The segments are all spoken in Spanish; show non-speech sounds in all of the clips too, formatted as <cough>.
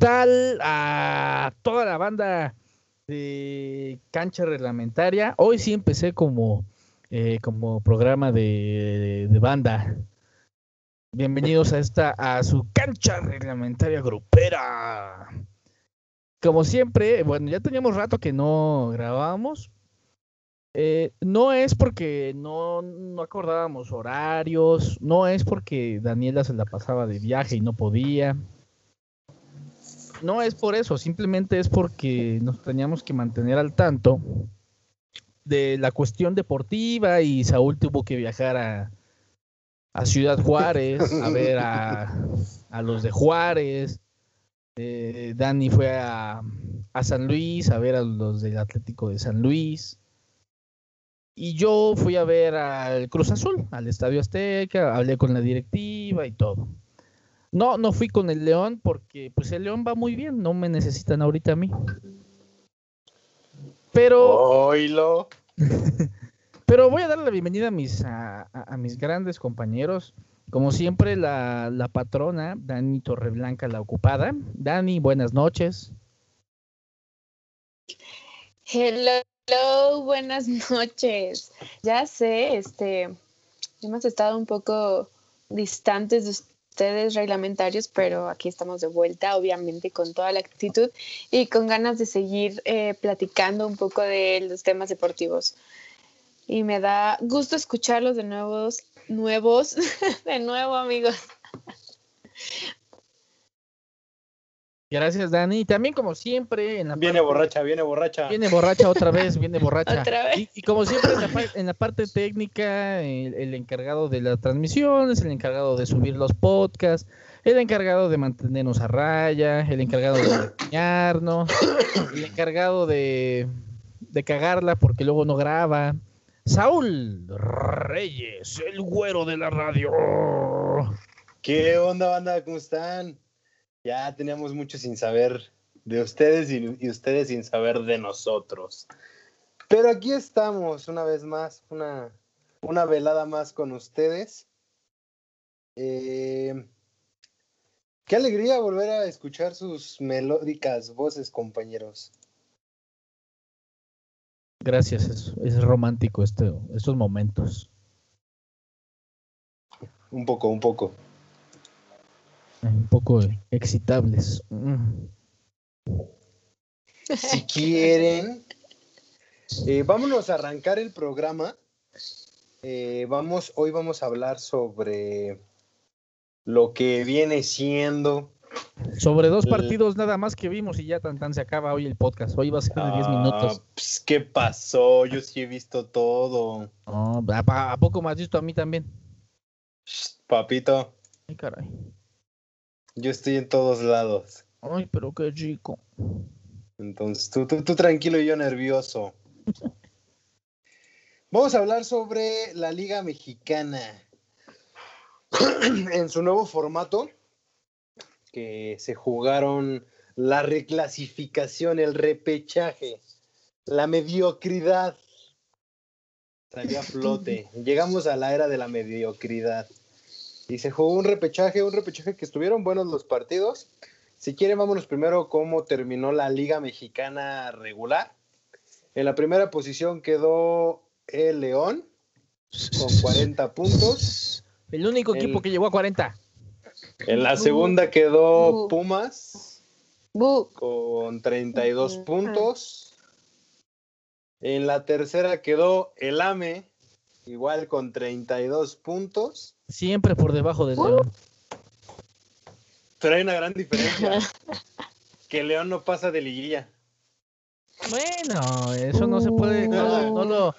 ¿Qué tal a toda la banda de cancha reglamentaria? Hoy sí empecé como, eh, como programa de, de banda. Bienvenidos a esta, a su cancha reglamentaria grupera. Como siempre, bueno, ya teníamos rato que no grabábamos. Eh, no es porque no, no acordábamos horarios, no es porque Daniela se la pasaba de viaje y no podía. No es por eso, simplemente es porque nos teníamos que mantener al tanto de la cuestión deportiva y Saúl tuvo que viajar a, a Ciudad Juárez a ver a, a los de Juárez. Eh, Dani fue a, a San Luis a ver a los del Atlético de San Luis. Y yo fui a ver al Cruz Azul, al Estadio Azteca, hablé con la directiva y todo. No, no fui con el León porque pues el León va muy bien, no me necesitan ahorita a mí. Pero... Oilo. <laughs> pero voy a darle la bienvenida a mis, a, a mis grandes compañeros. Como siempre, la, la patrona, Dani Torreblanca, la ocupada. Dani, buenas noches. Hello. Hello, buenas noches. Ya sé, este, hemos estado un poco distantes de ustedes reglamentarios, pero aquí estamos de vuelta, obviamente con toda la actitud y con ganas de seguir eh, platicando un poco de los temas deportivos. Y me da gusto escucharlos de nuevos, nuevos, <laughs> de nuevo amigos. Gracias, Dani. Y también, como siempre, en la Viene borracha, viene borracha. Viene borracha otra vez, viene <laughs> borracha. Otra vez. Y, y como siempre, en la, par- en la parte técnica, el, el encargado de las transmisiones, el encargado de subir los podcasts, el encargado de mantenernos a raya, el encargado de regañarnos, el encargado de, de cagarla porque luego no graba. Saúl Reyes, el güero de la radio. ¿Qué onda, banda? ¿Cómo están? Ya teníamos mucho sin saber de ustedes y, y ustedes sin saber de nosotros. Pero aquí estamos una vez más, una, una velada más con ustedes. Eh, qué alegría volver a escuchar sus melódicas voces, compañeros. Gracias, es, es romántico este, estos momentos. Un poco, un poco. Un poco excitables. Si quieren, eh, vámonos a arrancar el programa. Eh, vamos, hoy vamos a hablar sobre lo que viene siendo. Sobre dos El- partidos nada más que vimos y ya tan tan se acaba hoy el podcast. Hoy va a ser de 10 minutos. Ah, pues, ¿Qué pasó? Yo sí he visto todo. No, ¿a, poco más visto a mí también? Papito, Ay, caray. Yo estoy en todos lados. Ay, pero qué chico. Entonces, tú, tú, tú tranquilo y yo nervioso. <laughs> Vamos a hablar sobre la Liga Mexicana <clears throat> en su nuevo formato, que se jugaron la reclasificación, el repechaje, la mediocridad. Salió a flote. <laughs> Llegamos a la era de la mediocridad. Y se jugó un repechaje, un repechaje que estuvieron buenos los partidos. Si quieren, vámonos primero cómo terminó la Liga Mexicana regular. En la primera posición quedó el León con 40 puntos. El único El- equipo que llegó a 40. En la segunda quedó. Pumas con 32 Ujú. puntos. En la tercera quedó el AME, igual con 32 puntos. Siempre por debajo del Uh. León. Pero hay una gran diferencia. <laughs> que León no pasa de liguilla. Bueno, eso no se puede, no, lo- no lo,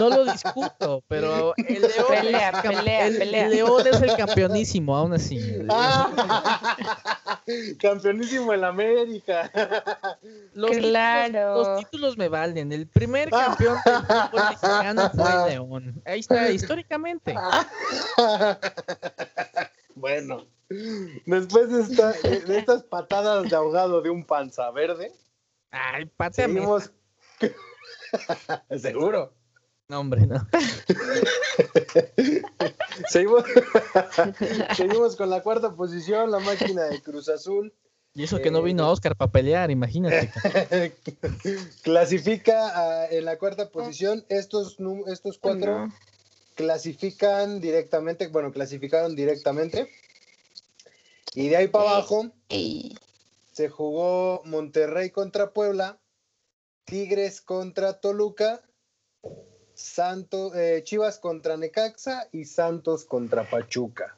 no lo discuto, pero el <laughs> León, Pelea, es pelea, el- pelea. el León es el campeonísimo, aún así. <laughs> Campeonísimo en América. Los Claro. títulos, los títulos me valen. El primer <laughs> campeón del fútbol mexicano fue León. Ahí está, históricamente. bueno, después de, esta- de estas patadas de ahogado de un panza verde, Ay, pateame. seguimos. <laughs> Seguro. No, hombre, no. <laughs> Seguimos, <laughs> seguimos con la cuarta posición, la máquina de Cruz Azul, Y eso que no vino a Oscar para pelear, imagínate. Clasifica en la cuarta posición. Estos, estos cuatro clasifican directamente, bueno, clasificaron directamente. Y de ahí para abajo se jugó Monterrey contra Puebla, Tigres contra Toluca, Santos, eh, Chivas contra Necaxa y Santos contra Pachuca.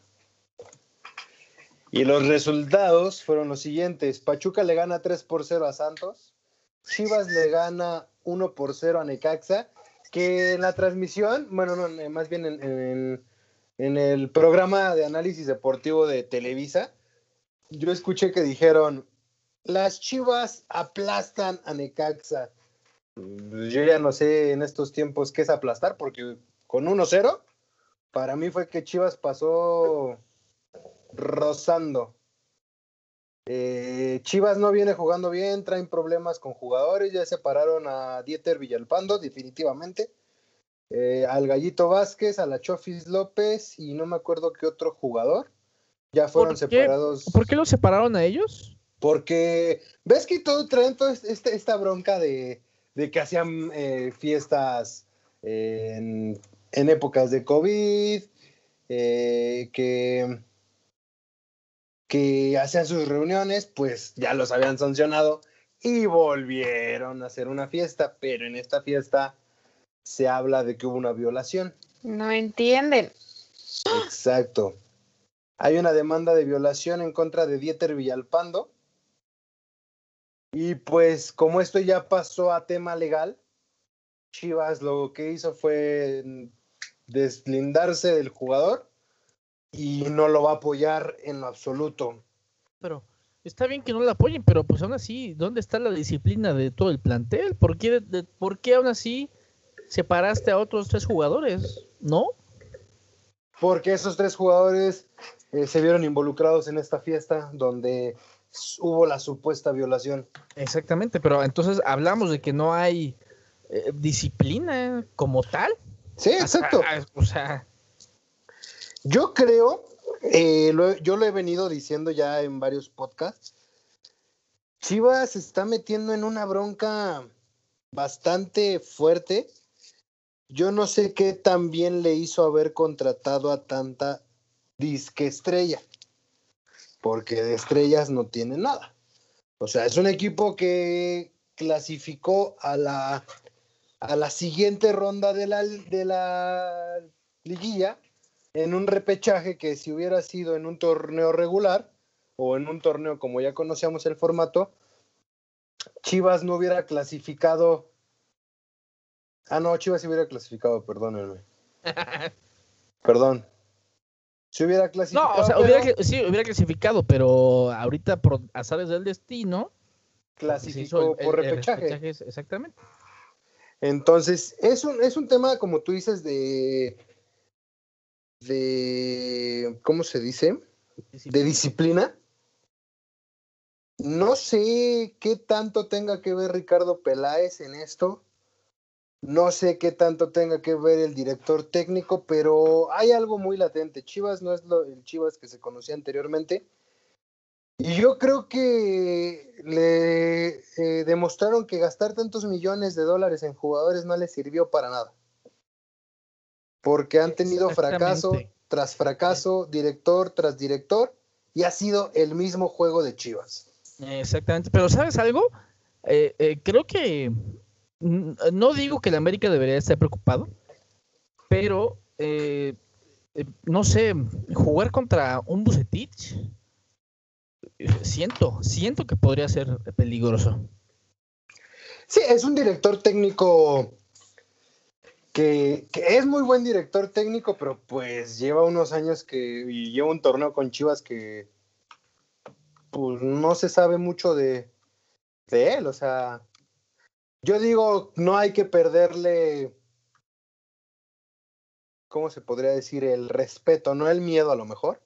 Y los resultados fueron los siguientes. Pachuca le gana 3 por 0 a Santos. Chivas le gana 1 por 0 a Necaxa. Que en la transmisión, bueno, no, más bien en, en el programa de análisis deportivo de Televisa, yo escuché que dijeron, las Chivas aplastan a Necaxa. Yo ya no sé en estos tiempos qué es aplastar, porque con 1-0, para mí fue que Chivas pasó rozando. Eh, Chivas no viene jugando bien, traen problemas con jugadores, ya separaron a Dieter Villalpando definitivamente, eh, al Gallito Vázquez, a la Chofis López y no me acuerdo qué otro jugador, ya fueron separados. ¿Por qué los separaron a ellos? Porque ves que todo traen toda este, esta bronca de, que hacían eh, fiestas en, épocas de COVID, eh, que, que hacían sus reuniones, pues ya los habían sancionado y volvieron a hacer una fiesta, pero en esta fiesta se habla de que hubo una violación. No entienden. Exacto. Hay una demanda de violación en contra de Dieter Villalpando y pues como esto ya pasó a tema legal, Chivas lo que hizo fue deslindarse del jugador y no lo va a apoyar en lo absoluto. Pero está bien que no lo apoyen, pero pues aún así, ¿dónde está la disciplina de todo el plantel? ¿Por qué, ¿por qué aún así separaste a otros tres jugadores? ¿No? Porque esos tres jugadores eh, se vieron involucrados en esta fiesta donde hubo la supuesta violación. Exactamente, pero entonces hablamos de que no hay eh, disciplina como tal. Sí, exacto. o sea. Yo creo, eh, yo lo he venido diciendo ya en varios podcasts. Chivas se está metiendo en una bronca bastante fuerte. Yo no sé qué tan bien le hizo haber contratado a tanta disque estrella porque de estrellas no tiene nada. O sea, es un equipo que clasificó a la, a la siguiente ronda de la, de la liguilla en un repechaje que si hubiera sido en un torneo regular o en un torneo como ya conocíamos el formato, Chivas no hubiera clasificado. Ah, no, Chivas sí hubiera clasificado, perdónenme. <laughs> Perdón, si hubiera clasificado. No, o sea, hubiera, sí, hubiera clasificado, pero ahorita por azares del destino. Clasificó por repechaje. Exactamente. Entonces, es un, es un tema, como tú dices, de. de. ¿Cómo se dice? De disciplina. No sé qué tanto tenga que ver Ricardo Peláez en esto. No sé qué tanto tenga que ver el director técnico, pero hay algo muy latente. Chivas no es lo, el Chivas que se conocía anteriormente. Y yo creo que le eh, demostraron que gastar tantos millones de dólares en jugadores no les sirvió para nada. Porque han tenido fracaso tras fracaso, director tras director, y ha sido el mismo juego de Chivas. Exactamente, pero ¿sabes algo? Eh, eh, creo que no digo que el América debería estar preocupado, pero eh, eh, no sé, jugar contra un Bucetich, siento, siento que podría ser peligroso. Sí, es un director técnico que, es muy buen director técnico, pero pues lleva unos años que y lleva un torneo con Chivas que pues no se sabe mucho de, de él, o sea, yo digo, no hay que perderle, ¿cómo se podría decir? El respeto, no el miedo a lo mejor.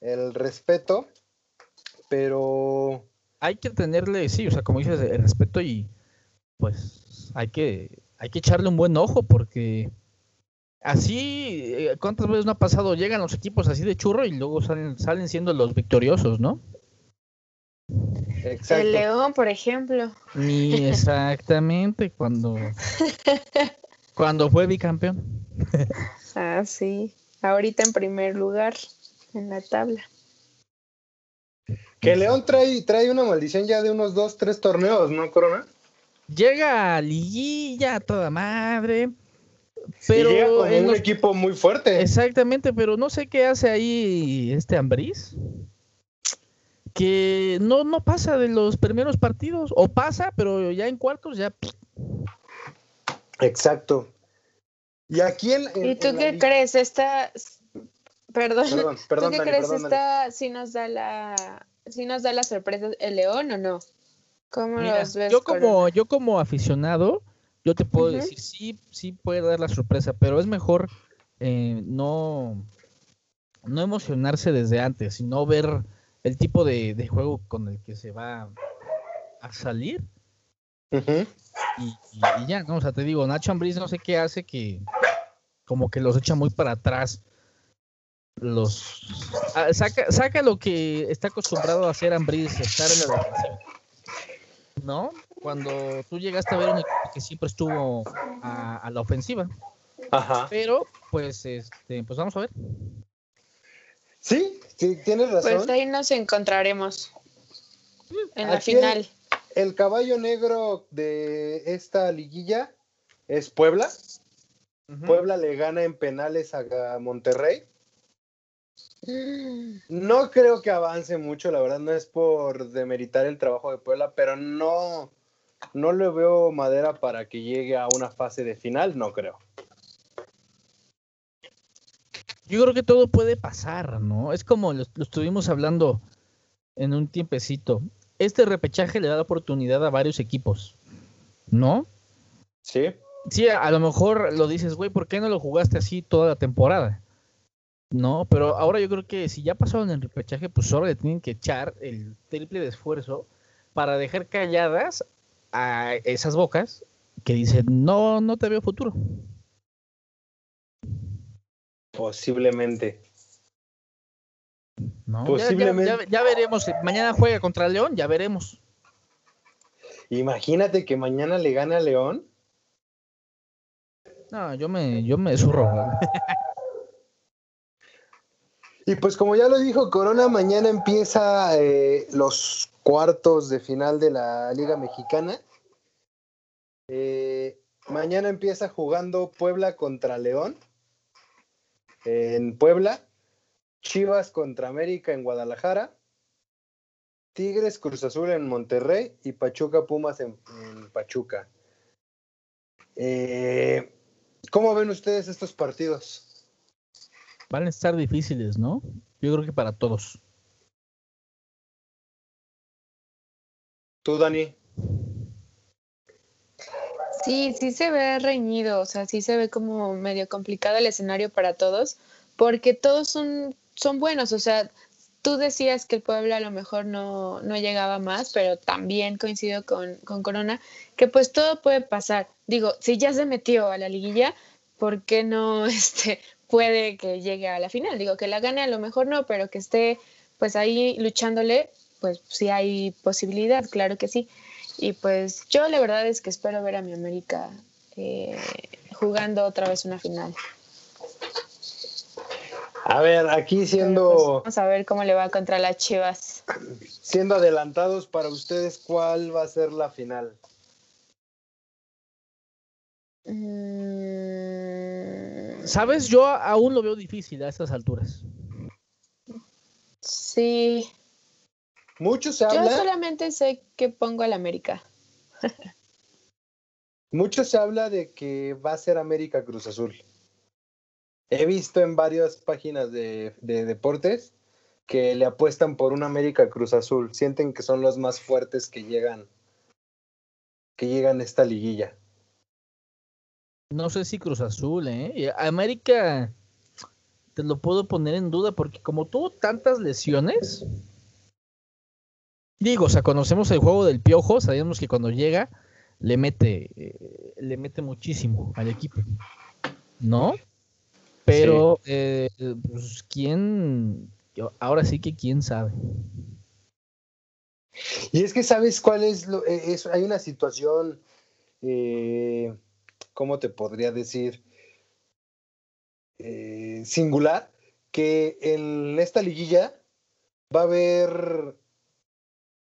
El respeto, pero... Hay que tenerle, sí, o sea, como dices, el respeto y pues hay que, hay que echarle un buen ojo porque así, eh, ¿cuántas veces no ha pasado? Llegan los equipos así de churro y luego salen, salen siendo los victoriosos, ¿no? Exacto. El León, por ejemplo. Ni exactamente cuando <laughs> cuando fue bicampeón. ah, sí. Ahorita en primer lugar en la tabla. Que León trae, trae una maldición ya de unos dos, tres torneos, ¿no, Corona? Llega a liguilla toda madre. Pero llega con un equipo muy fuerte. Exactamente, pero no sé qué hace ahí este Ambriz. Que no, no pasa de los primeros partidos. O pasa, pero ya en cuartos ya. Exacto. Y aquí en. ¿Y tú qué crees? Esta. Perdón. <laughs> ¿Tú qué crees? Esta si nos da la. Si nos da la sorpresa el León o no? ¿Cómo los ves? Yo como, yo como aficionado, yo te puedo decir, sí, sí puede dar la sorpresa, pero es mejor eh, no, no emocionarse desde antes, sino ver el tipo de, juego con el que se va a salir. y, ya, ¿no? O sea, te digo, Nacho Ambriz no sé qué hace que como que los echa muy para atrás. Los ah, saca, saca lo que está acostumbrado a hacer Ambriz, estar en la defensiva. ¿no? Cuando tú llegaste a ver un equipo que siempre estuvo a, la ofensiva. Ajá. Pero, pues, este, pues vamos a ver. Sí, sí, tienes razón. Pues ahí nos encontraremos en la final. El, caballo negro de esta liguilla es Puebla. Puebla le gana en penales a Monterrey. No creo que avance mucho, la verdad, no es por demeritar el trabajo de Puebla, pero no, no le veo madera para que llegue a una fase de final, no creo. Yo creo que todo puede pasar, ¿no? Es como lo, estuvimos hablando en un tiempecito. Este repechaje le da la oportunidad a varios equipos, ¿no? Sí. Sí, a lo mejor lo dices, güey, ¿por qué no lo jugaste así toda la temporada? No, pero ahora yo creo que si ya pasaron el repechaje, pues ahora le tienen que echar el triple de esfuerzo para dejar calladas a esas bocas que dicen, no, no te veo futuro. Posiblemente. No, Posiblemente. Ya, veremos. Mañana juega contra León, ya veremos. Imagínate que mañana le gana a León. No, yo me, yo me zurro. Y pues como ya lo dijo Corona, mañana empieza eh, los cuartos de final de la Liga Mexicana. Eh, mañana empieza jugando Puebla contra León en Puebla, Chivas contra América en Guadalajara, Tigres Cruz Azul en Monterrey y Pachuca Pumas en, Pachuca. Eh, ¿Cómo ven ustedes estos partidos? Van a estar difíciles, ¿no? Yo creo que para todos. ¿Tú, Dani? Sí, sí se ve reñido, o sea, sí se ve como medio complicado el escenario para todos, porque todos son, son buenos, o sea, tú decías que el pueblo a lo mejor no, no llegaba más, pero también coincido con, con, Corona, que pues todo puede pasar. Digo, si ya se metió a la liguilla, ¿por qué no <laughs> este, puede que llegue a la final. Digo, que la gane a lo mejor no, pero que esté pues ahí luchándole, pues sí hay posibilidad, claro que sí. Y pues yo la verdad es que espero ver a mi América eh, jugando otra vez una final. A ver, aquí siendo... Pues, vamos a ver cómo le va contra las Chivas. Siendo adelantados para ustedes, ¿cuál va a ser la final? Mm, ¿Sabes? Yo aún lo veo difícil a estas alturas. Sí. Mucho se habla. Yo solamente sé que pongo al América. <laughs> Mucho se habla de que va a ser América Cruz Azul. He visto en varias páginas de, de deportes que le apuestan por un América Cruz Azul. Sienten que son los más fuertes que llegan que llegan a esta liguilla. No sé si Cruz Azul, ¿eh? América te lo puedo poner en duda porque como tuvo tantas lesiones, digo, o sea, conocemos el juego del piojo, sabemos que cuando llega le mete, eh, le mete muchísimo al equipo, ¿no? Pero, eh, pues, ¿quién? Ahora sí que quién sabe. Y es que sabes cuál es, lo, e, es hay una situación, eh, ¿cómo te podría decir? Eh, singular, que en esta liguilla va a haber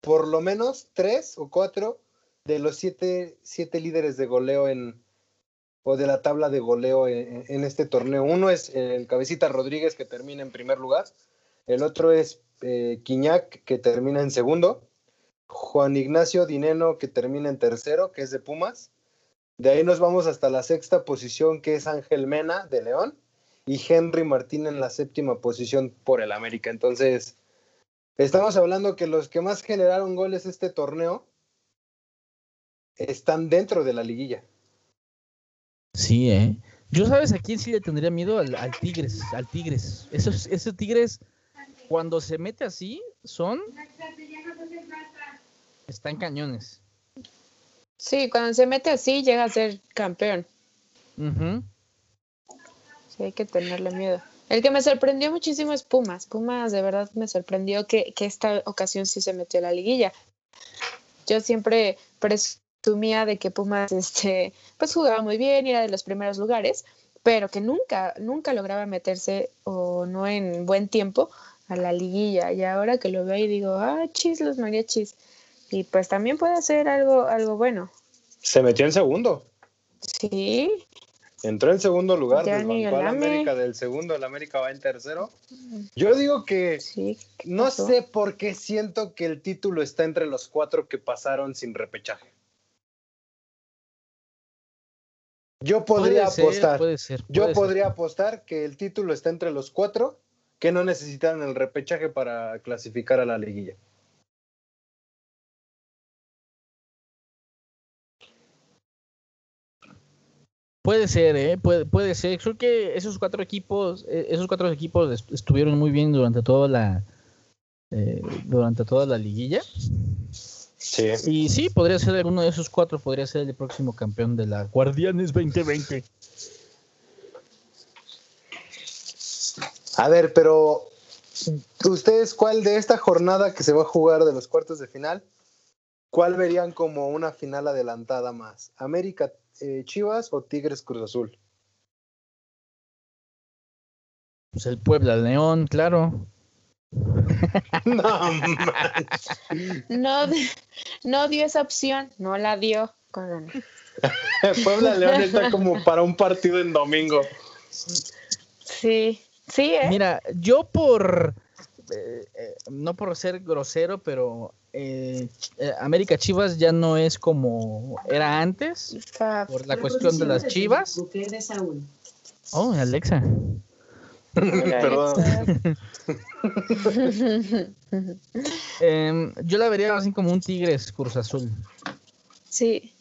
por lo menos tres o cuatro de los siete, siete líderes de goleo en, o de la tabla de goleo en, este torneo. Uno es el Cabecita Rodríguez, que termina en primer lugar. El otro es eh, Quiñac, que termina en segundo. Juan Ignacio Dineno, que termina en tercero, que es de Pumas. De ahí nos vamos hasta la sexta posición, que es Ángel Mena, de León. Y Henry Martín en la séptima posición por el América. Entonces, estamos hablando que los que más generaron goles este torneo están dentro de la liguilla. Sí, ¿eh? Yo sabes a quién sí le tendría miedo al, Tigres, al Tigres. Esos, ese Tigres, cuando se mete así, son... Están cañones. Sí, cuando se mete así llega a ser campeón. Sí, hay que tenerle miedo. El que me sorprendió muchísimo es Pumas. Pumas de verdad me sorprendió que, que esta ocasión sí se metió a la liguilla. Yo siempre presumía de que Pumas <laughs> este, pues jugaba muy bien y era de los primeros lugares, pero que nunca, nunca lograba meterse o no en buen tiempo a la liguilla. Y ahora que lo veo y digo, ah, chis, los mariachis. Y pues también puede ser algo, algo bueno. Se metió en segundo. Sí. Entró en segundo lugar, desbancó a la América del segundo, el América va en tercero. Yo digo que no sé por qué siento que el título está entre los cuatro que pasaron sin repechaje. Yo podría apostar. yo podría apostar que el título está entre los cuatro que no necesitaron el repechaje para clasificar a la liguilla. Puede ser, ¿eh? puede, puede ser. Creo que esos cuatro equipos, eh, esos cuatro equipos estuvieron muy bien durante toda la, eh, durante toda la liguilla. Sí. Y sí, podría ser alguno de esos cuatro, podría ser el próximo campeón de la Guardianes 2020. A ver, pero ustedes, ¿cuál de esta jornada que se va a jugar de los cuartos de final, cuál verían como una final adelantada más? ¿América eh, Chivas o Tigres Cruz Azul? Pues el Puebla León, claro. <laughs> no, no, no dio esa opción, no la dio. <laughs> Puebla León está como para un partido en domingo. Sí, sí. ¿eh? Mira, yo por eh, eh, no por ser grosero, pero eh, América Chivas ya no es como era antes por la cuestión de las Chivas. Oh, Alexa. <laughs> Perdón. <laughs> Em, yo la vería así como un Tigres Cruz Azul. Sí,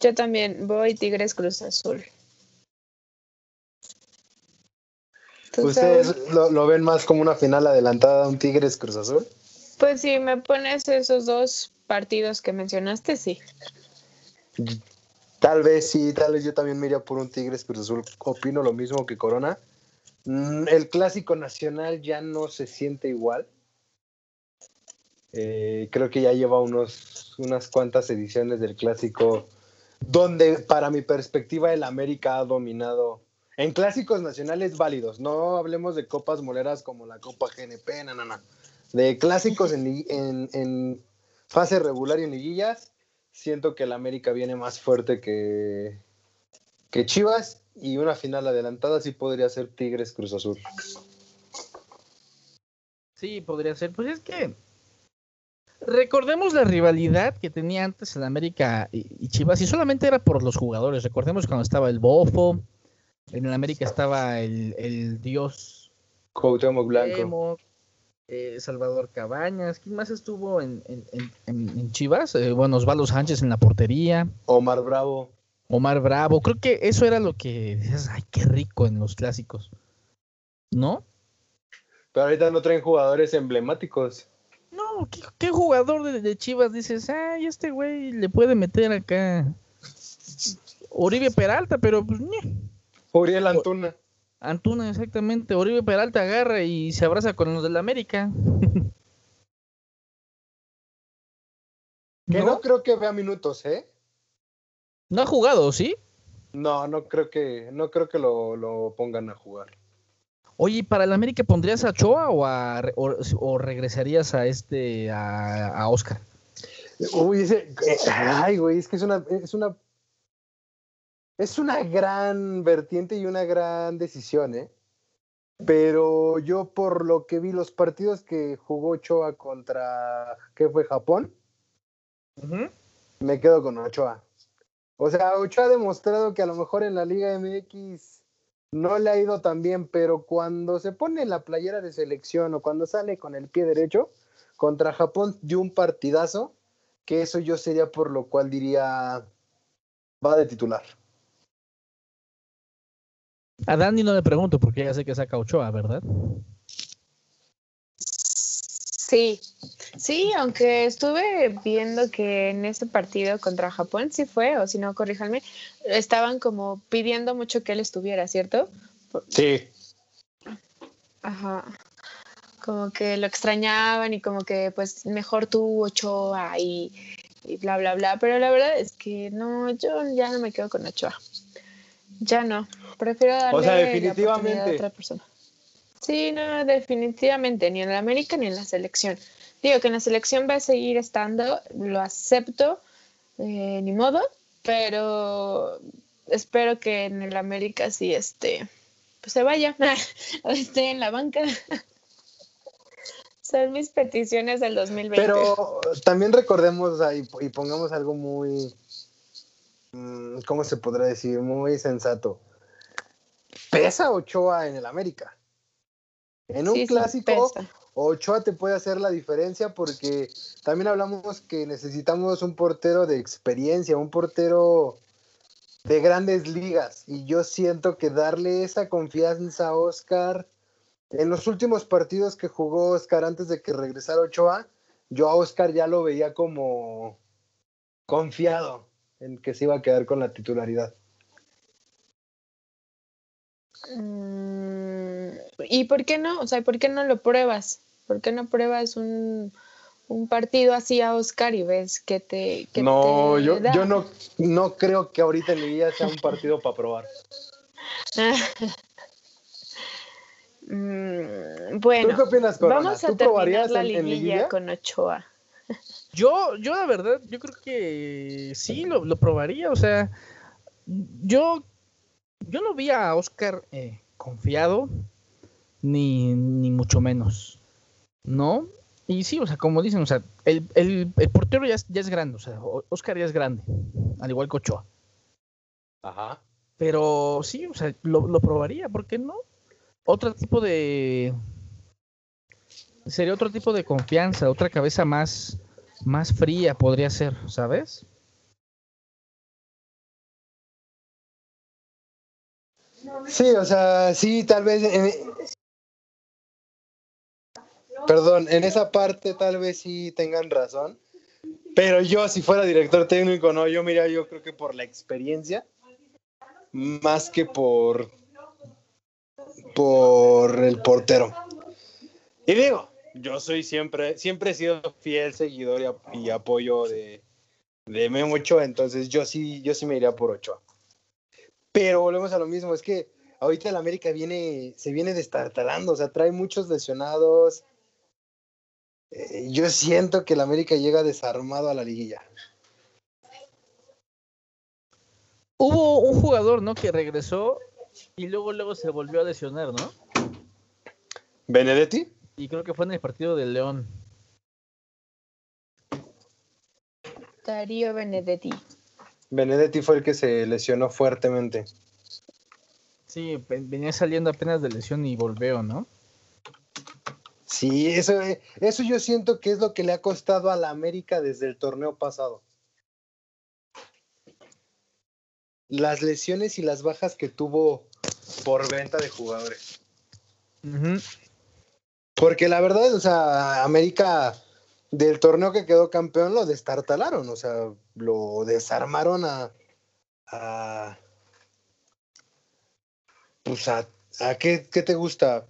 yo también voy Tigres Cruz Azul. ¿Ustedes lo, ven más como una final adelantada de un Tigres Cruz Azul? Pues si me pones esos dos partidos que mencionaste, sí. Tal vez sí, tal vez yo también me iría por un Tigres Cruz Azul. Opino lo mismo que Corona. Mm, el clásico nacional ya no se siente igual. Eh, creo que ya lleva unos, unas cuantas ediciones del clásico donde para mi perspectiva el América ha dominado en clásicos nacionales válidos, no hablemos de copas moleras como la Copa GNP, no, no, no. De clásicos en, fase regular y en liguillas, siento que el América viene más fuerte que, que Chivas y una final adelantada sí podría ser Tigres Cruz Azul. Sí, podría ser. Pues es que recordemos la rivalidad que tenía antes el América y, Chivas y solamente era por los jugadores. Recordemos cuando estaba el Bofo, en el América estaba el, el dios Cuauhtémoc Blanco. Eh, Salvador Cabañas. ¿Quién más estuvo en, Chivas? Eh, bueno, Osvaldo Sánchez en la portería. Omar Bravo. Omar Bravo. Creo que eso era lo que decías, ay, qué rico en los clásicos. ¿No? Pero ahorita no traen jugadores emblemáticos. No, ¿qué, jugador de, Chivas dices, ay, este güey le puede meter acá? Oribe Peralta, pero pues, Uriel Antuna. Antuna, exactamente. Oribe Peralta agarra y se abraza con los del América. Que no, creo que vea minutos, ¿eh? No ha jugado, ¿sí? No, no creo que, no creo que lo, pongan a jugar. Oye, ¿para el América pondrías a Choa o, o, regresarías a este, a, Oscar? Uy, ese, eh, ay, güey, es que es una, es una, es una gran vertiente y una gran decisión, ¿eh? Pero yo por lo que vi los partidos que jugó Ochoa contra, ¿qué fue? Japón, me quedo con Ochoa. O sea, Ochoa ha demostrado que a lo mejor en la Liga MX no le ha ido tan bien, pero cuando se pone la playera de selección o cuando sale con el pie derecho, contra Japón dio un partidazo, que eso yo sería por lo cual diría va de titular. A Dani no le pregunto porque ya sé que saca Ochoa, ¿verdad? Sí, sí, aunque estuve viendo que en ese partido contra Japón sí fue, o si no, corríjanme, estaban como pidiendo mucho que él estuviera, ¿cierto? Sí. Ajá. Como que lo extrañaban y como que pues mejor tú Ochoa y, y bla, bla, bla. Pero la verdad es que no, yo ya no me quedo con Ochoa. Ya no. Prefiero darle o sea, definitivamente. a otra persona. Sí, no, definitivamente, ni en la América ni en la selección. Digo que en la selección va a seguir estando, lo acepto, eh, ni modo, pero espero que en el América sí este, pues se vaya o <laughs> esté en la banca. <laughs> Son mis peticiones del 2020. Pero también recordemos y pongamos algo muy, ¿cómo se podrá decir? Muy sensato. Pesa Ochoa en el América. En un clásico, Ochoa te puede hacer la diferencia porque también hablamos que necesitamos un portero de experiencia, un portero de grandes ligas. Y yo siento que darle esa confianza a Oscar, en los últimos partidos que jugó Oscar antes de que regresara Ochoa, yo a Oscar ya lo veía como confiado en que se iba a quedar con la titularidad. Mm, ¿Y por qué no? O sea, ¿por qué no lo pruebas? ¿Por qué no pruebas un, partido así a Oscar y ves que te. no, yo, yo no, no creo que ahorita en Liguilla sea un partido para probar. <laughs> Mm, bueno, vamos a terminar la liguilla, con Ochoa. Yo, yo la verdad, yo creo que sí, lo, lo probaría. O sea, yo yo no vi a Oscar eh, confiado, ni, ni, mucho menos, ¿no? Y sí, o sea, como dicen, o sea, el, el, portero ya es, ya es, grande, o sea, Oscar ya es grande, al igual que Ochoa. Ajá. Pero sí, o sea, lo, lo probaría, ¿por qué no? Otro tipo de... Sería otro tipo de confianza, otra cabeza más, más fría podría ser, ¿sabes? Sí, o sea, sí, tal vez. perdón, en esa parte tal vez sí tengan razón. Pero yo, si fuera director técnico, no, yo mira, yo creo que por la experiencia, más que por por el portero. Y digo, yo soy siempre, siempre he sido fiel seguidor y, apoyo de, de Memo Ochoa, entonces yo sí, yo sí me iría por Ochoa. Pero volvemos a lo mismo, es que ahorita el América viene, se viene destartalando, o sea, trae muchos lesionados. Eh, yo siento que el América llega desarmado a la liguilla. Hubo un jugador, ¿no? Que regresó y luego, luego se volvió a lesionar, ¿no? ¿Benedetti? Y creo que fue en el partido del León. Darío Benedetti. Benedetti fue el que se lesionó fuertemente. Sí, venía saliendo apenas de lesión y volvió, ¿no? Sí, eso, eso yo siento que es lo que le ha costado a la América desde el torneo pasado. Las lesiones y las bajas que tuvo por venta de jugadores. Porque la verdad, o sea, América del torneo que quedó campeón lo destartalaron, o sea, lo desarmaron a, a pues a, a qué, te gusta,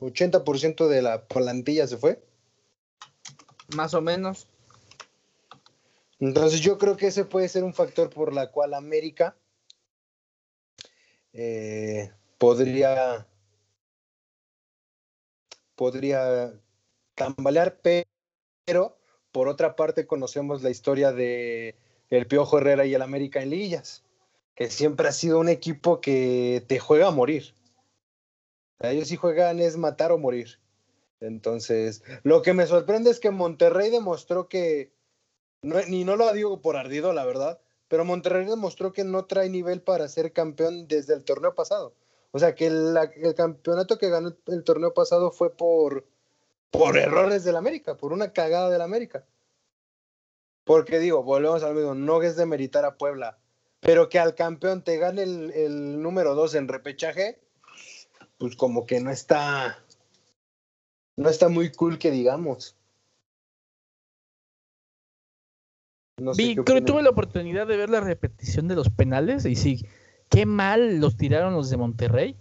80% de la plantilla se fue. Más o menos. Entonces yo creo que ese puede ser un factor por la cual América eh, podría podría tambalear, pero por otra parte conocemos la historia de el Piojo Herrera y el América en liguillas, que siempre ha sido un equipo que te juega a morir. ellos sí juegan es matar o morir. Entonces, lo que me sorprende es que Monterrey demostró que, no, ni no lo digo por ardido, la verdad, pero Monterrey demostró que no trae nivel para ser campeón desde el torneo pasado. O sea, que el, campeonato que ganó el, torneo pasado fue por, por errores del América, por una cagada del América. Porque digo, volvemos al mismo, no es de meritar a Puebla, pero que al campeón te gane el, el número dos en repechaje, pues como que no está, no está muy cool que digamos. Vi, creo que tuve la oportunidad de ver la repetición de los penales y sí, qué mal los tiraron los de Monterrey.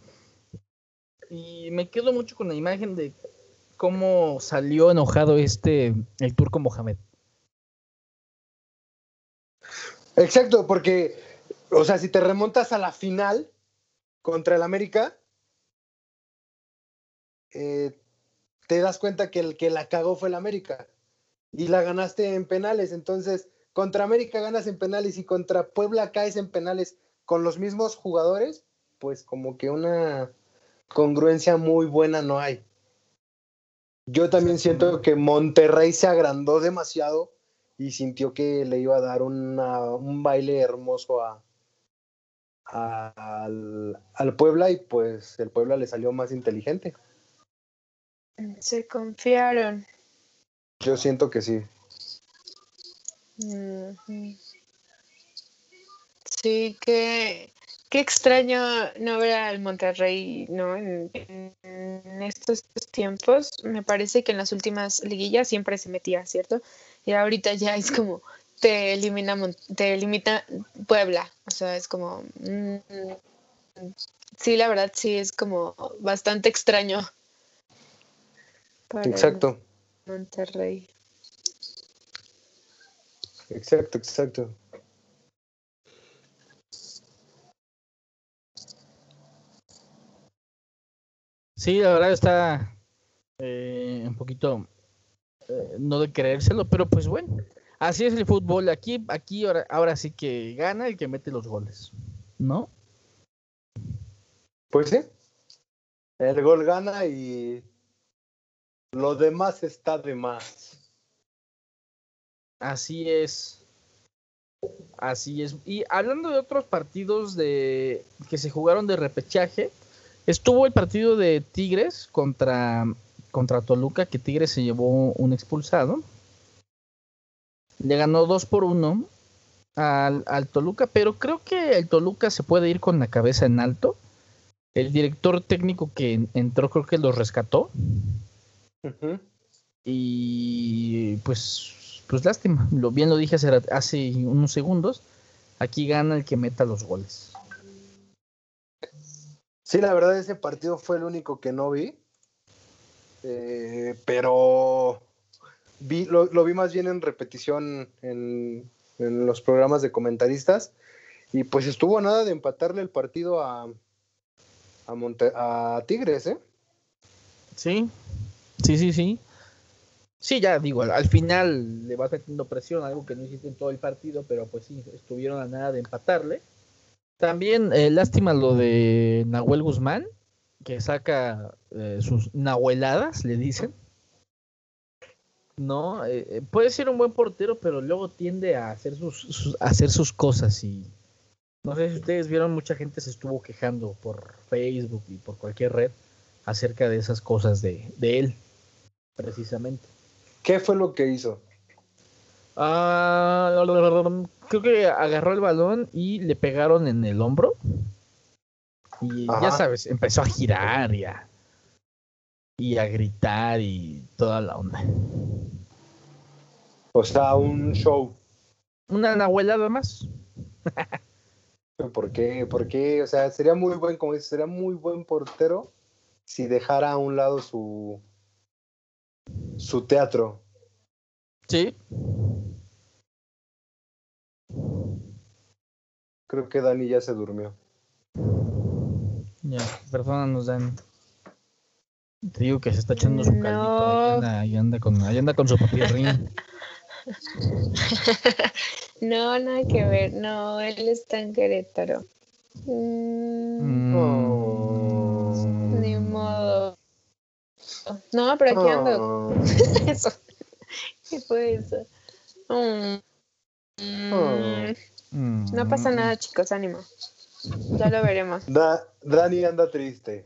Y me quedo mucho con la imagen de cómo salió enojado este, el turco Mohamed. Exacto, porque, o sea, si te remontas a la final contra el América, eh, te das cuenta que el que la cagó fue el América y la ganaste en penales. Entonces, contra América ganas en penales y contra Puebla caes en penales con los mismos jugadores, pues como que una congruencia muy buena no hay. Yo también siento que Monterrey se agrandó demasiado y sintió que le iba a dar un baile hermoso a, al, al Puebla y pues el Puebla le salió más inteligente. Se confiaron. Yo siento que sí. Sí, que qué extraño no ver al Monterrey, ¿no? En, estos tiempos, me parece que en las últimas liguillas siempre se metía, ¿cierto? Y ahorita ya es como te elimina te limita Puebla, o sea, es como mm, sí, la verdad sí es como bastante extraño exacto. Monterrey. Exacto, exacto. Sí, la verdad está eh, un poquito eh, no de creérselo, pero pues bueno, así es el fútbol. Aquí, aquí ahora, ahora sí que gana el que mete los goles, ¿no? Pues sí. El gol gana y lo demás está de más. Así es. Así es. Y hablando de otros partidos de que se jugaron de repechaje, estuvo el partido de Tigres contra, contra Toluca, que Tigres se llevó un expulsado. Le ganó 2 por 1 al, al, Toluca, pero creo que el Toluca se puede ir con la cabeza en alto. El director técnico que entró creo que lo rescató. Y pues, pues lástima, lo, bien lo dije hace, hace unos segundos, aquí gana el que meta los goles. Sí, la verdad ese partido fue el único que no vi, eh, pero vi, lo, vi más bien en repetición en, los programas de comentaristas y pues estuvo nada de empatarle el partido a, a, a Tigres, ¿eh? Sí, Sí, sí, sí. Sí, ya digo, al, final le vas metiendo presión, algo que no hiciste en todo el partido, pero pues sí, estuvieron a nada de empatarle. También, eh, lástima lo de Nahuel Guzmán, que saca eh, sus nahueladas, le dicen. No, eh, puede ser un buen portero, pero luego tiende a hacer sus, hacer sus cosas y no sé si ustedes vieron, mucha gente se estuvo quejando por Facebook y por cualquier red acerca de esas cosas de, de él precisamente. ¿Qué fue lo que hizo? Ah, creo que agarró el balón y le pegaron en el hombro. Y ya sabes, empezó a girar y a, y a gritar y toda la onda. O sea, un show. Una nahuelada más. ¿Por qué? ¿Por qué? O sea, sería muy buen, como dices, sería muy buen portero si dejara a un lado su, su teatro. Sí. Creo que Dani ya se durmió. Ya, perdónanos, Dani. Te digo que se está echando su caldito. Ahí anda, ahí anda con, ahí anda con su papirrín. <laughs> No, nada que ver. No, él está en Querétaro. Mm, Mm. Ni modo. No, pero aquí ando. Oh. <laughs> Eso. ¿Qué fue eso? Mm. Mm. Mm. No pasa nada, chicos, ánimo. Ya lo veremos. Da- Dani anda triste.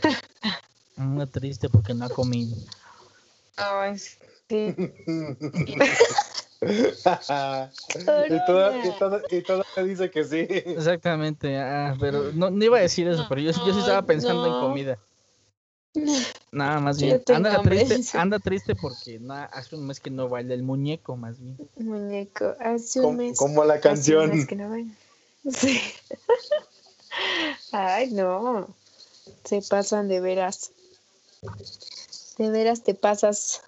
<laughs> Anda triste porque no ha comido. Ay, sí. <laughs> y, toda- y toda- y todavía dice que sí. Exactamente, ah, pero no, no iba a decir eso, pero yo, yo sí estaba pensando en No. comida. <laughs> Nada, más bien. Anda triste, <laughs> anda triste porque na- hace un mes que no baila el muñeco, más bien. Muñeco, hace un mes. como la hace un canción. mes que no ven. <laughs> Sí. <laughs> Ay, no. Se pasan de veras. De veras te pasas.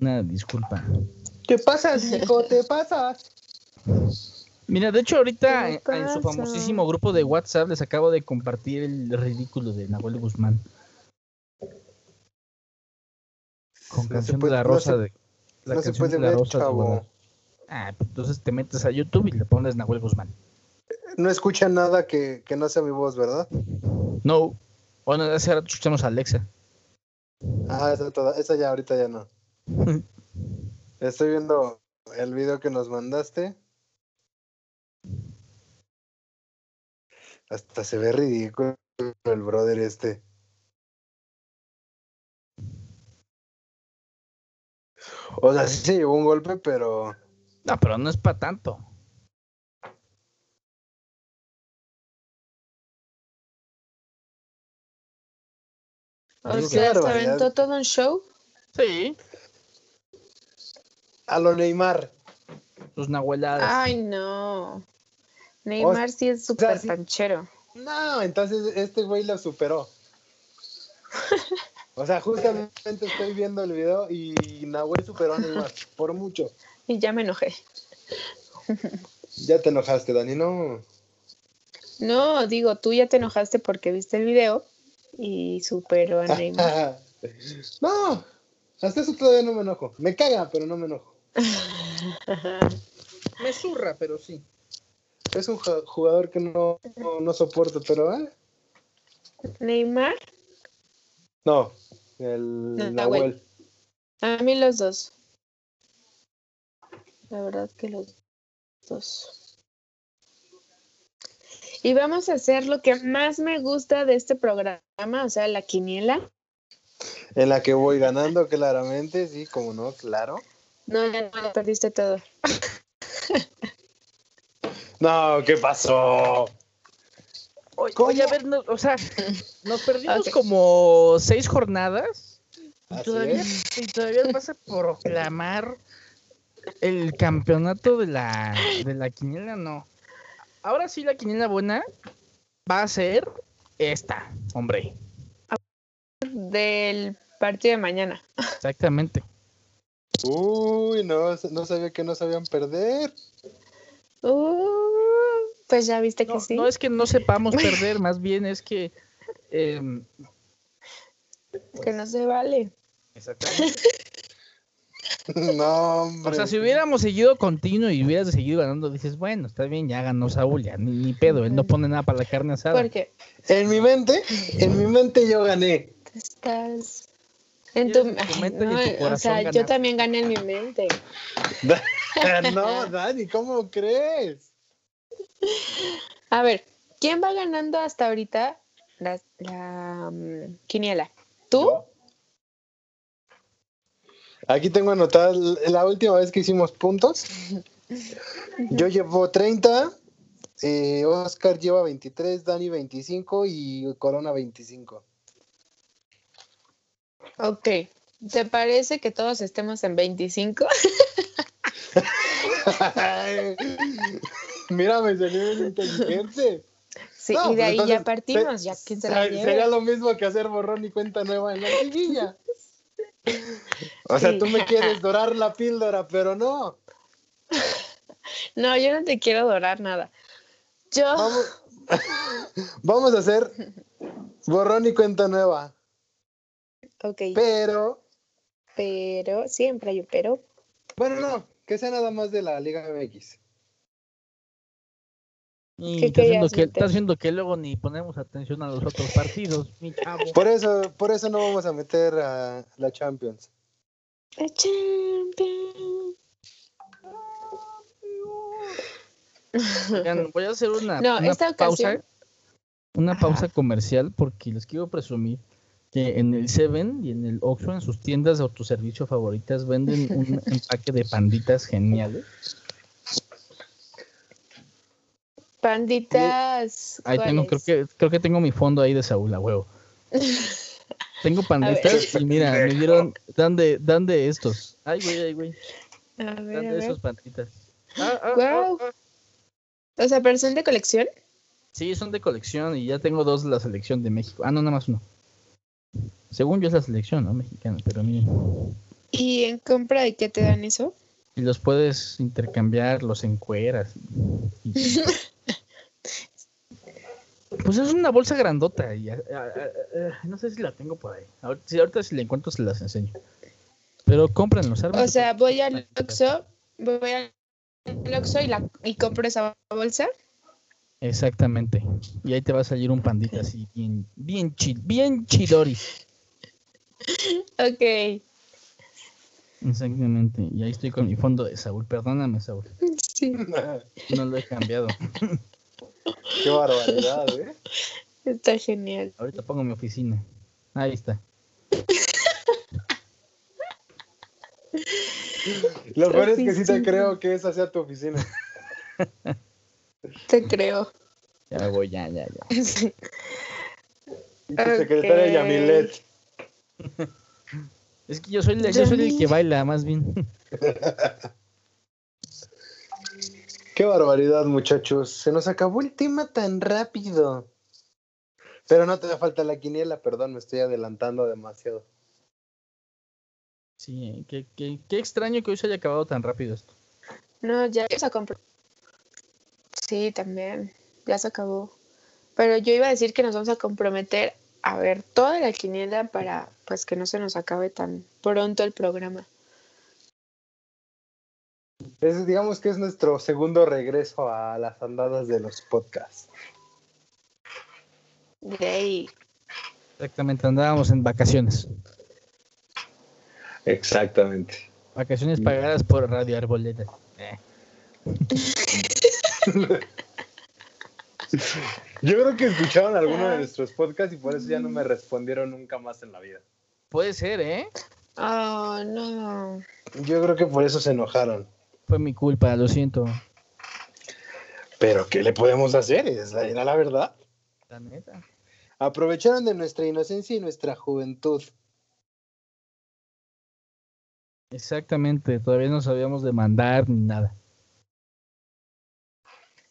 Una disculpa. ¿Qué pasa, Nico? ¿Te pasas? Mira, de hecho ahorita ¿Qué en, en su famosísimo grupo de WhatsApp les acabo de compartir el ridículo de Nahuel Guzmán. Con No se canción puede- de la no rosa se- de la no se canción puede de la ver, rosa chavo. Ah, pues entonces te metes a YouTube y le pones Nahuel Guzmán. No escucha nada que, que no sea mi voz, ¿verdad? No. Bueno, hace rato escuchamos a Alexa. Ah, esa, toda- esa ya, ahorita ya no. <laughs> Estoy viendo el video que nos mandaste. Hasta se ve ridículo el brother este. O sea, sí se llevó un golpe, pero No, pero no es para tanto. O sea, se aventó todo un show. Sí. a lo Neymar. Sus nahueladas. Ay, no. Neymar sí es súper sí. panchero. No, entonces este güey lo superó. <laughs> O sea, justamente estoy viendo el video y Nahuel superó a Neymar por mucho. Y ya me enojé. Ya te enojaste, Dani, no. No, digo, tú ya te enojaste porque viste el video y superó a Neymar. <laughs> no, hasta eso todavía no me enojo. Me caga, pero no me enojo. <laughs> Me zurra, pero sí. Es un ju- jugador que no, no, no soporto, pero ¿eh? Neymar, No, el No, Nahuel. a mí los dos. La verdad que los dos. Y vamos a hacer lo que más me gusta de este programa, o sea, la quiniela. En la que voy ganando claramente, sí, como no, claro. No, ya no, perdiste todo. No, ¿qué pasó? Oye, ¿Cómo? oye, a ver, no, o sea, nos perdimos Ok. como seis jornadas y todavía, y todavía vas a proclamar el campeonato de la, de la quiniela, no. Ahora sí la quiniela buena va a ser esta, hombre. Del partido de mañana. Exactamente. Uy, no, no sabía que no sabían perder. Uh, pues ya viste que No, sí. no es que no sepamos perder, <laughs> más bien es que... em, Que no se vale. exactamente. <laughs> no, hombre. O sea, si hubiéramos seguido continuo y hubieras seguido ganando, dices, bueno, está bien, ya ganó Saúl, ya ni, ni pedo, él no pone nada para la carne asada. Porque En mi mente, en mi mente yo gané. estás en tu, Ay, en no, tu o sea, yo también gané en mi mente. <laughs> no, Dani, ¿cómo crees? <laughs> A ver, ¿quién va ganando hasta ahorita la, la, mm, quiniela? ¿Tú? Aquí tengo anotada la última vez que hicimos puntos. Yo <laughs> llevo 30, eh, Oscar lleva 23, Dani 25 y Corona 25. Ok. ¿Te parece que todos estemos en 25? <laughs> Mira, me salió bien inteligente. Sí, No, y de pues ahí ya partimos, se- ya quién se la lleve. Sería lo mismo que hacer borrón y cuenta nueva en la liguilla. <laughs> O sea, Sí. tú me quieres <laughs> dorar la píldora, pero no. No, yo no te quiero adorar nada. Yo. Vamos, <laughs> vamos a hacer borrón y cuenta nueva. Ok. Pero, Pero, siempre hay un pero. bueno, no, que sea nada más de la Liga MX. Y ¿Qué está haciendo que, meter? está haciendo que luego ni ponemos atención a los otros partidos, mi chavo. Por eso, por eso no vamos a meter a la Champions. The champion. Oigan, voy a hacer una, No, una esta pausa, ocasión- una Ajá. pausa comercial porque les quiero presumir que en el Seven y en el Oxxo, en sus tiendas de autoservicio favoritas, venden un <laughs> empaque de panditas geniales. Panditas. Ahí tengo, creo que, creo que tengo mi fondo ahí de Saúl, a huevo. <laughs> Tengo panditas y mira, me dieron, dan de, dan de estos. Ay, güey, ay, güey. A ver, Dan a de ver. esos panditas. Ah, ah, ah, ah. O sea, pero son de colección. Sí, son de colección y ya tengo dos de la selección de México. Ah, no, nada más uno. Según yo es la selección, ¿no? Mexicana, pero miren. ¿Y en compra de qué te dan eso? Y los puedes intercambiar, los encueras. y- y- <laughs> Pues es una bolsa grandota y ah, ah, ah, no sé si la tengo por ahí. Ahorita, si, ahorita si la encuentro se las enseño. Pero cómpranlos, O sea, voy al Oxxo, voy al Oxxo y, la, y compro esa bolsa. Exactamente. Y ahí te va a salir un pandita así bien, bien chill, bien chidori. Ok. Exactamente. Y ahí estoy con mi fondo de Saúl. Perdóname, Saúl. Sí, No lo he cambiado. <laughs> <laughs> Qué barbaridad, ¿eh? está genial. Ahorita pongo mi oficina. Ahí está. Lo peor es que sí te creo que esa sea tu oficina. Te creo. Ya voy, ya, ya, ya. <laughs> Y tu secretaria. Yamilet. Es que yo soy, el- yo soy el que baila, más bien. <laughs> Qué barbaridad, muchachos. Se nos acabó el tema tan rápido. Pero no te da falta la quiniela, perdón, me estoy adelantando demasiado. Sí, qué, qué- qué extraño que hoy se haya acabado tan rápido esto. No, ya se a comprar. Sí, también. Ya se acabó. Pero yo iba a decir que nos vamos a comprometer a ver toda la quiniela para pues que no se nos acabe tan pronto el programa. Es, digamos que es nuestro segundo regreso a las andadas de los podcasts. Yay. Exactamente, andábamos en vacaciones. Exactamente. Vacaciones pagadas por Radio Arboleda. Eh, Yo creo que escucharon alguno de nuestros podcasts y por eso ya no me respondieron nunca más en la vida. Puede ser, ¿eh? Oh, no. Yo creo que por eso se enojaron. Fue mi culpa, lo siento. Pero ¿qué le podemos hacer? Esa era la verdad. La neta. Aprovecharon de nuestra inocencia y nuestra juventud. Exactamente, todavía no sabíamos demandar ni nada.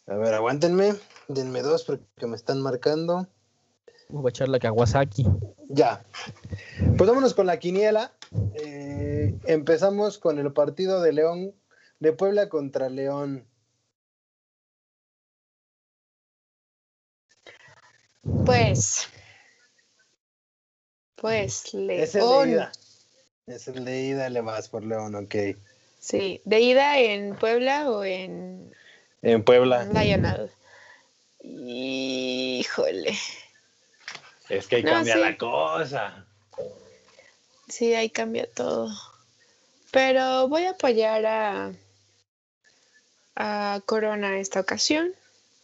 A ver, aguántenme. Denme dos porque me están marcando. Voy a echar la Kawasaki. Ya. Pues vámonos con la quiniela. Eh, empezamos con el partido de León, de Puebla contra León. Pues. Pues Es el de León. ida. Es el de ida, le vas por León, ok. Sí. ¿De ida en Puebla o en En Puebla. Lionel? Híjole. Es que ahí No, cambia sí. la cosa. Sí, ahí cambia todo. Pero voy a apoyar a, a Corona esta ocasión.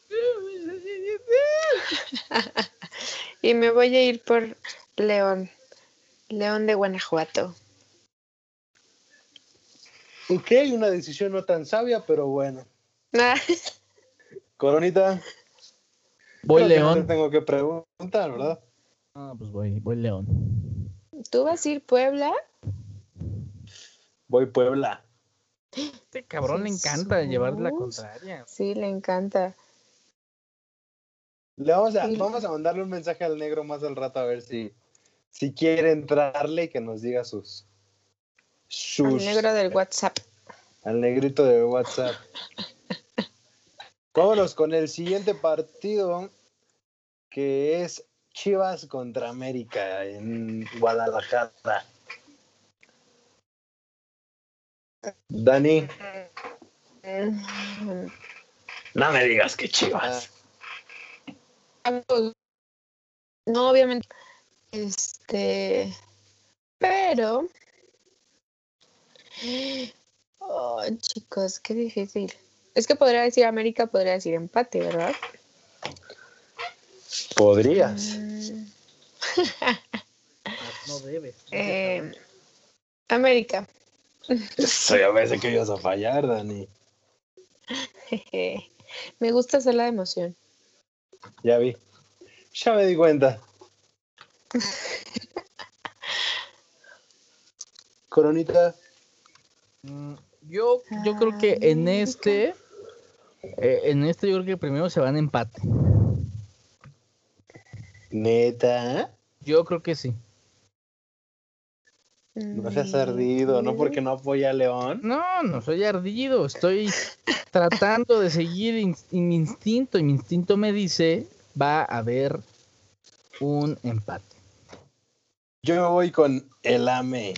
<laughs> y me voy a ir por León. León de Guanajuato. Ok, una decisión no tan sabia, pero bueno. <laughs> Coronita. Voy creo que no León. te tengo que preguntar, ¿verdad? Ah, pues voy, voy León. ¿Tú vas a ir Puebla? Voy Puebla. Este cabrón le encanta llevar la contraria. Sí, le encanta. Le vamos a, Sí. vamos a mandarle un mensaje al negro más al rato a ver si, si quiere entrarle y que nos diga sus. Al sus negro del WhatsApp. al negrito de WhatsApp. Vámonos con el siguiente partido, que es Chivas contra América en Guadalajara. Dani, Mm, no me digas que Chivas. No, obviamente. Este. Pero. Oh, chicos, qué difícil. Es que podría decir América, podría decir empate, ¿verdad? Podrías. Mm, <laughs> No debes. eh, América. Eso ya me sé que ibas a fallar, Dani. Jeje. <laughs> Me gusta hacer la emoción. Ya vi. Ya me di cuenta. Coronita, Mm, Yo, yo creo que en este, eh, en este yo creo que primero se van a empate. neta. Yo creo que sí. No seas ardido, no porque no apoya a León. No, no soy ardido, estoy tratando de seguir ins- mi instinto y mi instinto me dice va a haber un empate. Yo me voy con el AME.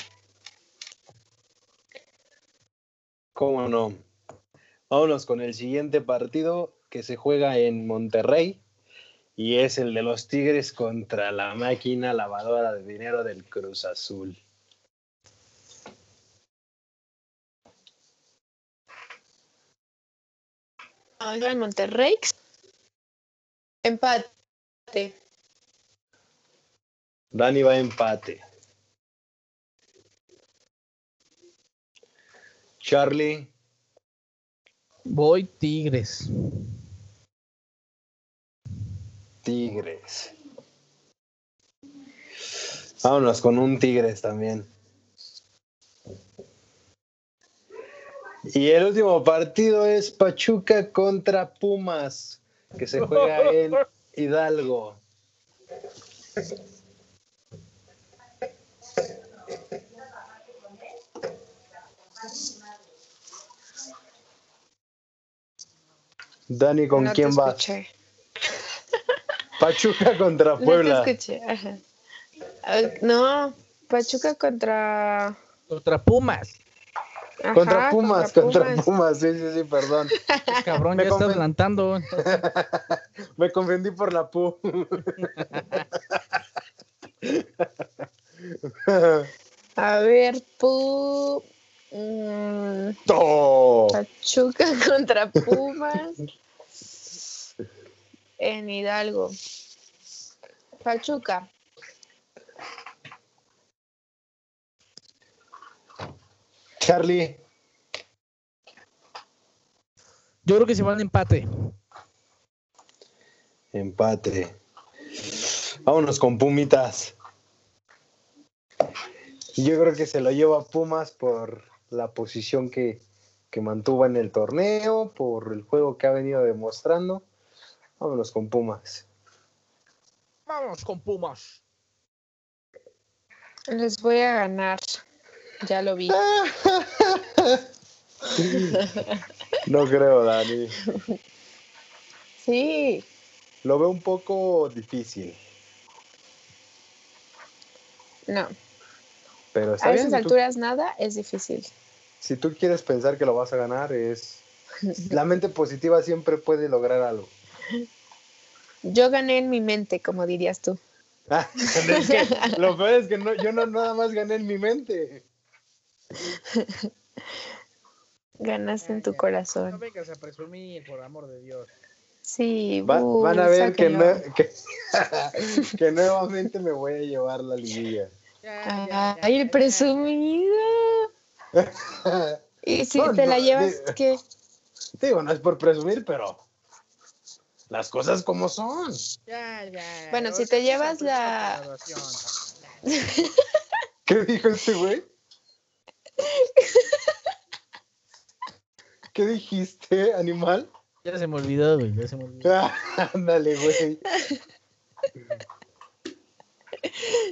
¿Cómo no? Vámonos con el siguiente partido que se juega en Monterrey y es el de los Tigres contra la máquina lavadora de dinero del Cruz Azul. Ahora en Monterrey. Empate. Dani va a empate. Charlie, Voy Tigres. Tigres. Vámonos con un Tigres también. Y el último partido es Pachuca contra Pumas, que se juega en Hidalgo. Dani, ¿con No te quién vas? escuché. <laughs> Pachuca contra Puebla. No te escuché. ajá. Ah, No, Pachuca contra. Contra Pumas. Ajá, contra Pumas, contra Pumas. Sí, sí, sí, perdón. Este cabrón Me ya está adelantando. <laughs> Me confundí por la pu. <laughs> A ver, Pu. mm. Pachuca <laughs> contra Pumas. en Hidalgo. Pachuca. Charlie, Yo creo que se van a empate. empate. Vámonos con Pumitas. Yo creo que se lo lleva Pumas por la posición que, que mantuvo en el torneo, por el juego que ha venido demostrando. Vámonos con Pumas. Vamos con Pumas. Les voy a ganar. Ya lo vi. <laughs> No creo, Dani. Sí. Lo veo un poco difícil, No. pero está A bien. esas si tú- alturas nada es difícil. si tú quieres pensar que lo vas a ganar, es. La mente positiva siempre puede lograr algo. Yo gané en mi mente, como dirías tú. Ah, <laughs> es que lo peor es que no, yo no nada más gané en mi mente. <laughs> Ganaste en tu No corazón. vengas a presumir, por amor de Dios. Sí. Va- van a ver que, no- que, <laughs> que nuevamente me voy a llevar la liguilla. Ay, el presumido. <laughs> Y si No, te la no, llevas, di- ¿qué? Digo, no es por presumir, pero las cosas como son. Bueno, si te llevas la- ¿Qué dijo este güey? ¿Qué dijiste, animal? Ya se me olvidó, güey. Ya se me olvidó. <laughs> Ándale, güey.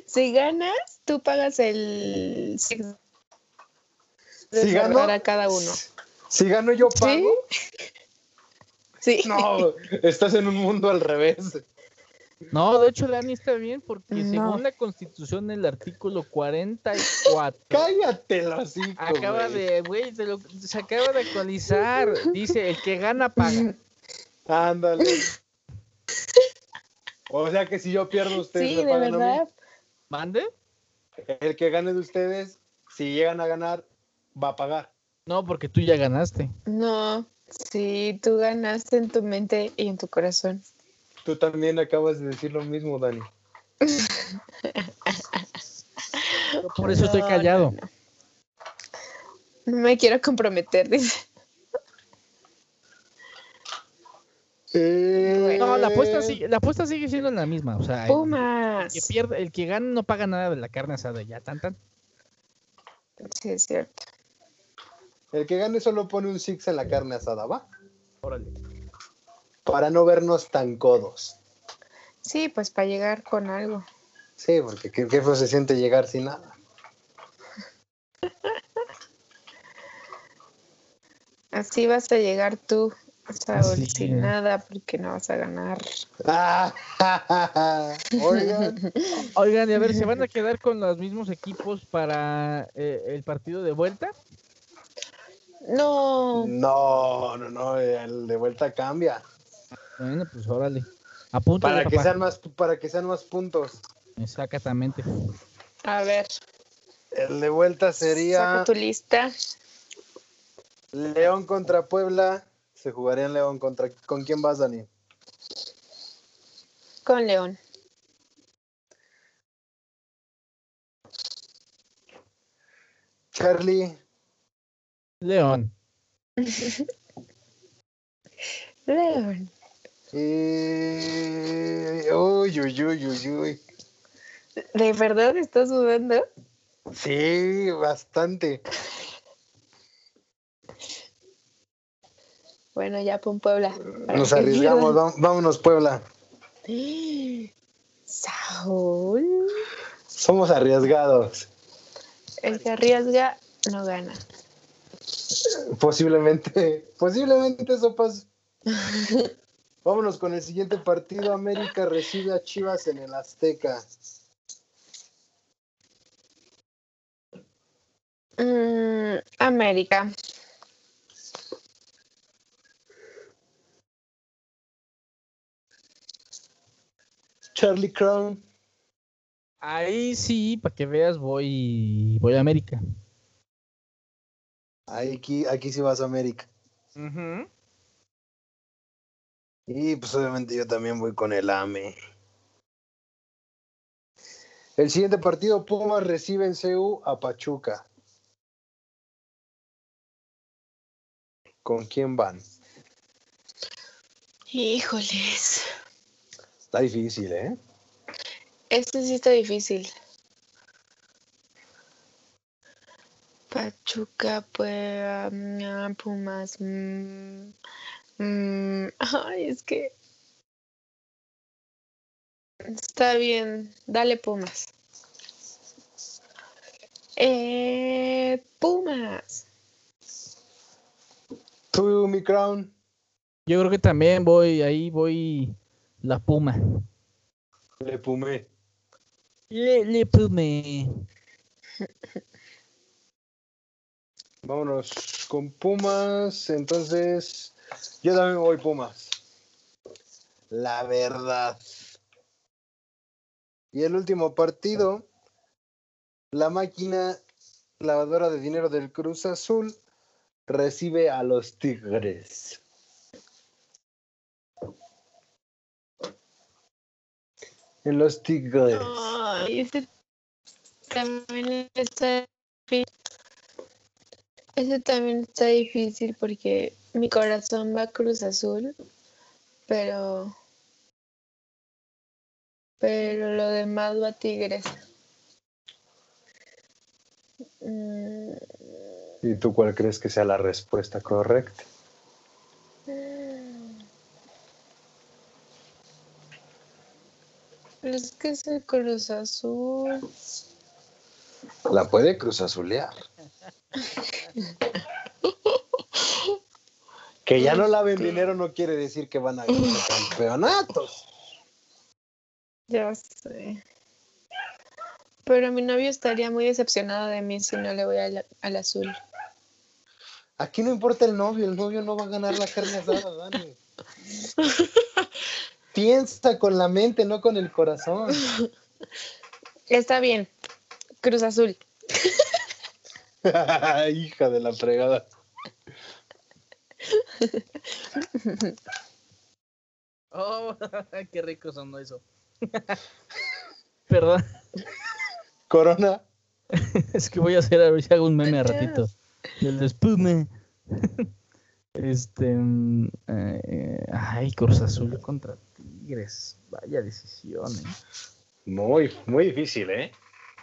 Si ganas, tú pagas el Si gano, a cada uno. Si gano yo pago. Sí. No, estás en un mundo al revés. No, de hecho, Dani está bien porque No. según la constitución, el artículo 44 <laughs> Cállate lo así. acaba de, güey, te lo- se acaba de actualizar. Dice, el que gana paga. Ándale. O sea que si yo pierdo, ustedes Sí, me de pagan a mí. verdad. ¿Mande? El que gane de ustedes, si llegan a ganar, va a pagar. No, porque tú ya ganaste. No, sí, tú ganaste en tu mente y en tu corazón. Tú también acabas de decir lo mismo, Dani. <laughs> Por eso estoy callado. no, no. No me quiero comprometer, dice. No, la apuesta, sigue, la apuesta sigue siendo la misma. O sea, el Pumas. que pierde, el que gana no paga nada de la carne asada, ya tan tan. Sí, es cierto. El que gane solo pone un six en la carne asada, ¿va? Órale. Para no vernos tan codos. Sí, pues para llegar con algo. Sí, porque qué, qué feo se siente llegar sin nada. <laughs> Así vas a llegar tú, Saúl, Así sin es. nada, porque no vas a ganar. <laughs> Oigan, <laughs> Oigan, y a ver, ¿se van a quedar con los mismos equipos para eh, el partido de vuelta? No, no, no, no, el de vuelta cambia. Bueno, pues órale. Apunta. Para que sean más, para que sean más puntos. Exactamente. a ver, El de vuelta sería saca tu lista. León contra Puebla. Se jugaría en León contra. ¿Con quién vas, Dani? Con León. Charlie. León. <laughs> León. Y... Uy, uy, uy, uy, uy. ¿De verdad estás dudando? Sí, bastante. Bueno, ya pon Puebla. Nos arriesgamos, vámonos, Puebla. Saúl, Somos arriesgados. el que arriesga no gana. Posiblemente, posiblemente eso pase. <laughs> Vámonos con el siguiente partido. América recibe a Chivas en el Azteca. Mm, América. Charlie Crown. Ahí sí, para que veas, voy, voy a América. Aquí, aquí sí vas a América. Y pues obviamente yo también voy con el AME. El siguiente partido, Pumas recibe en CU a Pachuca. ¿Con quién van? Híjoles. Está difícil, ¿eh? Este sí está difícil. Pachuca, pues, mm, Pumas. mm, mm, <laughs> ay, es que está bien. Dale Pumas. Eh, Pumas. Tú, mi Crown. Yo creo que también voy, ahí voy la Puma. Le Pumé. Le, le Pume. Vámonos con Pumas. Entonces, yo también voy Pumas. La verdad. Y el último partido, la máquina lavadora de dinero del Cruz Azul recibe a los Tigres. En los Tigres. Ese también está difícil. Ese también está difícil porque mi corazón va a Cruz Azul, pero pero lo demás va a Tigres. Mm, ¿Y tú cuál crees que sea la respuesta correcta? Es que es el Cruz Azul. La puede Cruz Azulear. <laughs> que ya no laven dinero no quiere decir que van a ganar campeonatos. Ya sé. Pero mi novio estaría muy decepcionado de mí si no le voy al, al azul. Aquí no importa el novio, el novio no va a ganar la carne asada, Dani. <laughs> Piensa con la mente, no con el corazón. Está bien. Cruz Azul. <laughs> Hija de la fregada. Oh, <laughs> qué rico sonó eso. <laughs> Perdón, Corona. <laughs> es que voy a hacer a ver si hago un meme a ratito. Del espuma. Este. mm, eh, ay, Cruz Azul contra Tigres. Vaya decisión, eh. Muy, muy difícil, ¿eh?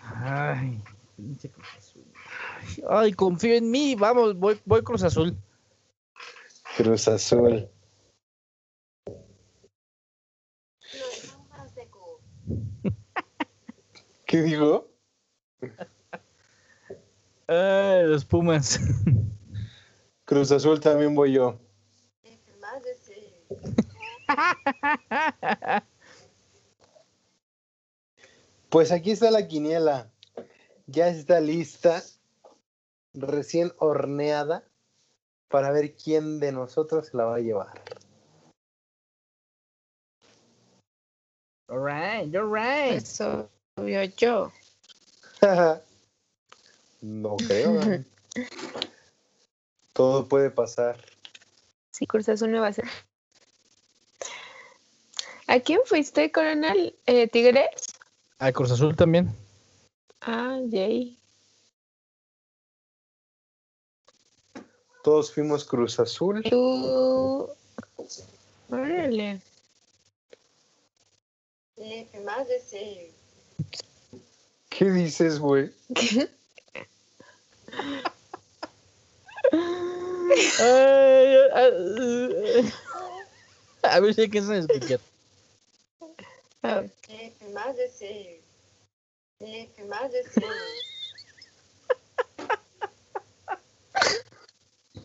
Ay, pinche Cruz Azul. Ay, Ay, confío en mí. Vamos, voy, voy Cruz Azul. Cruz Azul. <laughs> ¿Qué digo? Ay, los Pumas. <laughs> Cruz Azul también voy yo. Pues aquí está la quiniela. Ya está lista, recién horneada, para ver quién de nosotros la va a llevar. Alright, alright. Eso vio yo. <laughs> no creo. Todo puede pasar. Sí, Cruz Azul me va a hacer. ¿A quién fuiste, coronel? Eh, ¿Tigres? A Cruz Azul también. Ah, yay. Todos fuimos Cruz Azul. Tú. Órale. ¿Qué dices, güey? A ver si hay que explicar. A ver.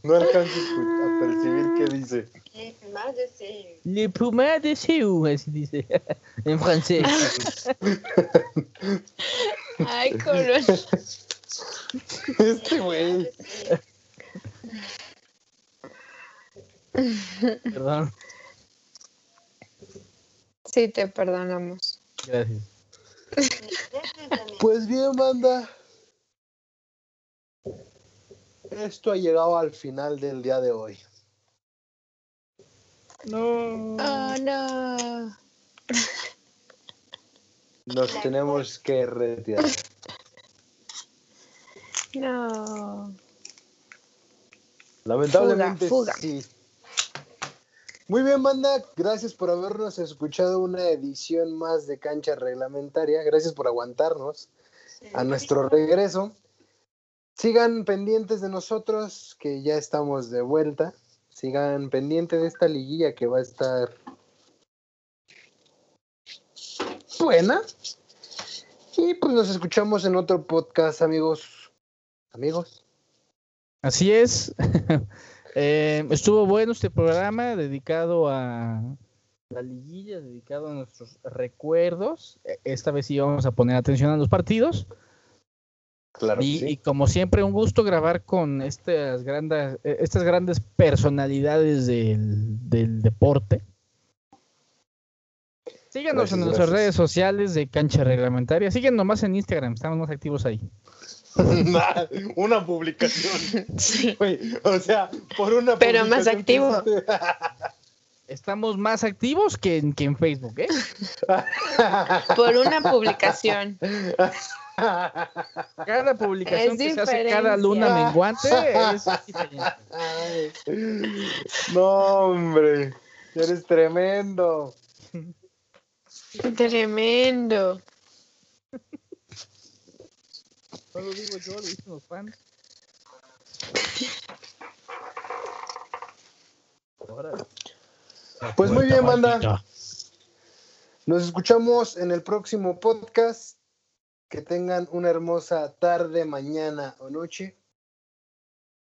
No alcanzo a percibir qué dice. Le Puma de Seu, así dice. <laughs> En francés. Ay, coronel. <laughs> Este güey. Perdón. Sí, te perdonamos. Gracias. Pues bien, banda. Esto ha llegado al final del día de hoy. No. Oh, no. Nos tenemos que retirar. No. Lamentablemente Fuga, fuga. sí. Muy bien, banda. Gracias por habernos escuchado una edición más de Cancha Reglamentaria. Gracias por aguantarnos a nuestro regreso. Sigan pendientes de nosotros, que ya estamos de vuelta. Sigan pendientes de esta liguilla que va a estar buena. Y pues nos escuchamos en otro podcast, amigos. Amigos. Así es. <laughs> Eh, estuvo bueno este programa dedicado a la liguilla, dedicado a nuestros recuerdos. Eh, Esta vez sí vamos a poner atención a los partidos. Claro. Y, sí. y como siempre, un gusto grabar con estas grandes, eh, estas grandes personalidades del, del deporte. Síganos Gracias, en nuestras gracias. redes sociales de Cancha Reglamentaria. Síguenos nomás en Instagram, estamos más activos ahí. <laughs> una publicación. <laughs> Sí. O sea, por una Pero más activo. que <laughs> Estamos más activos que en, que en Facebook, ¿eh? Por una publicación. <laughs> Cada publicación Es que se hace cada luna menguante es <laughs> diferente. No, hombre, eres tremendo. Tremendo. No lo digo yo, lo dicen los fans. Órale. Pues muy bien, banda. Nos escuchamos en el próximo podcast. Que tengan una hermosa tarde, mañana o noche.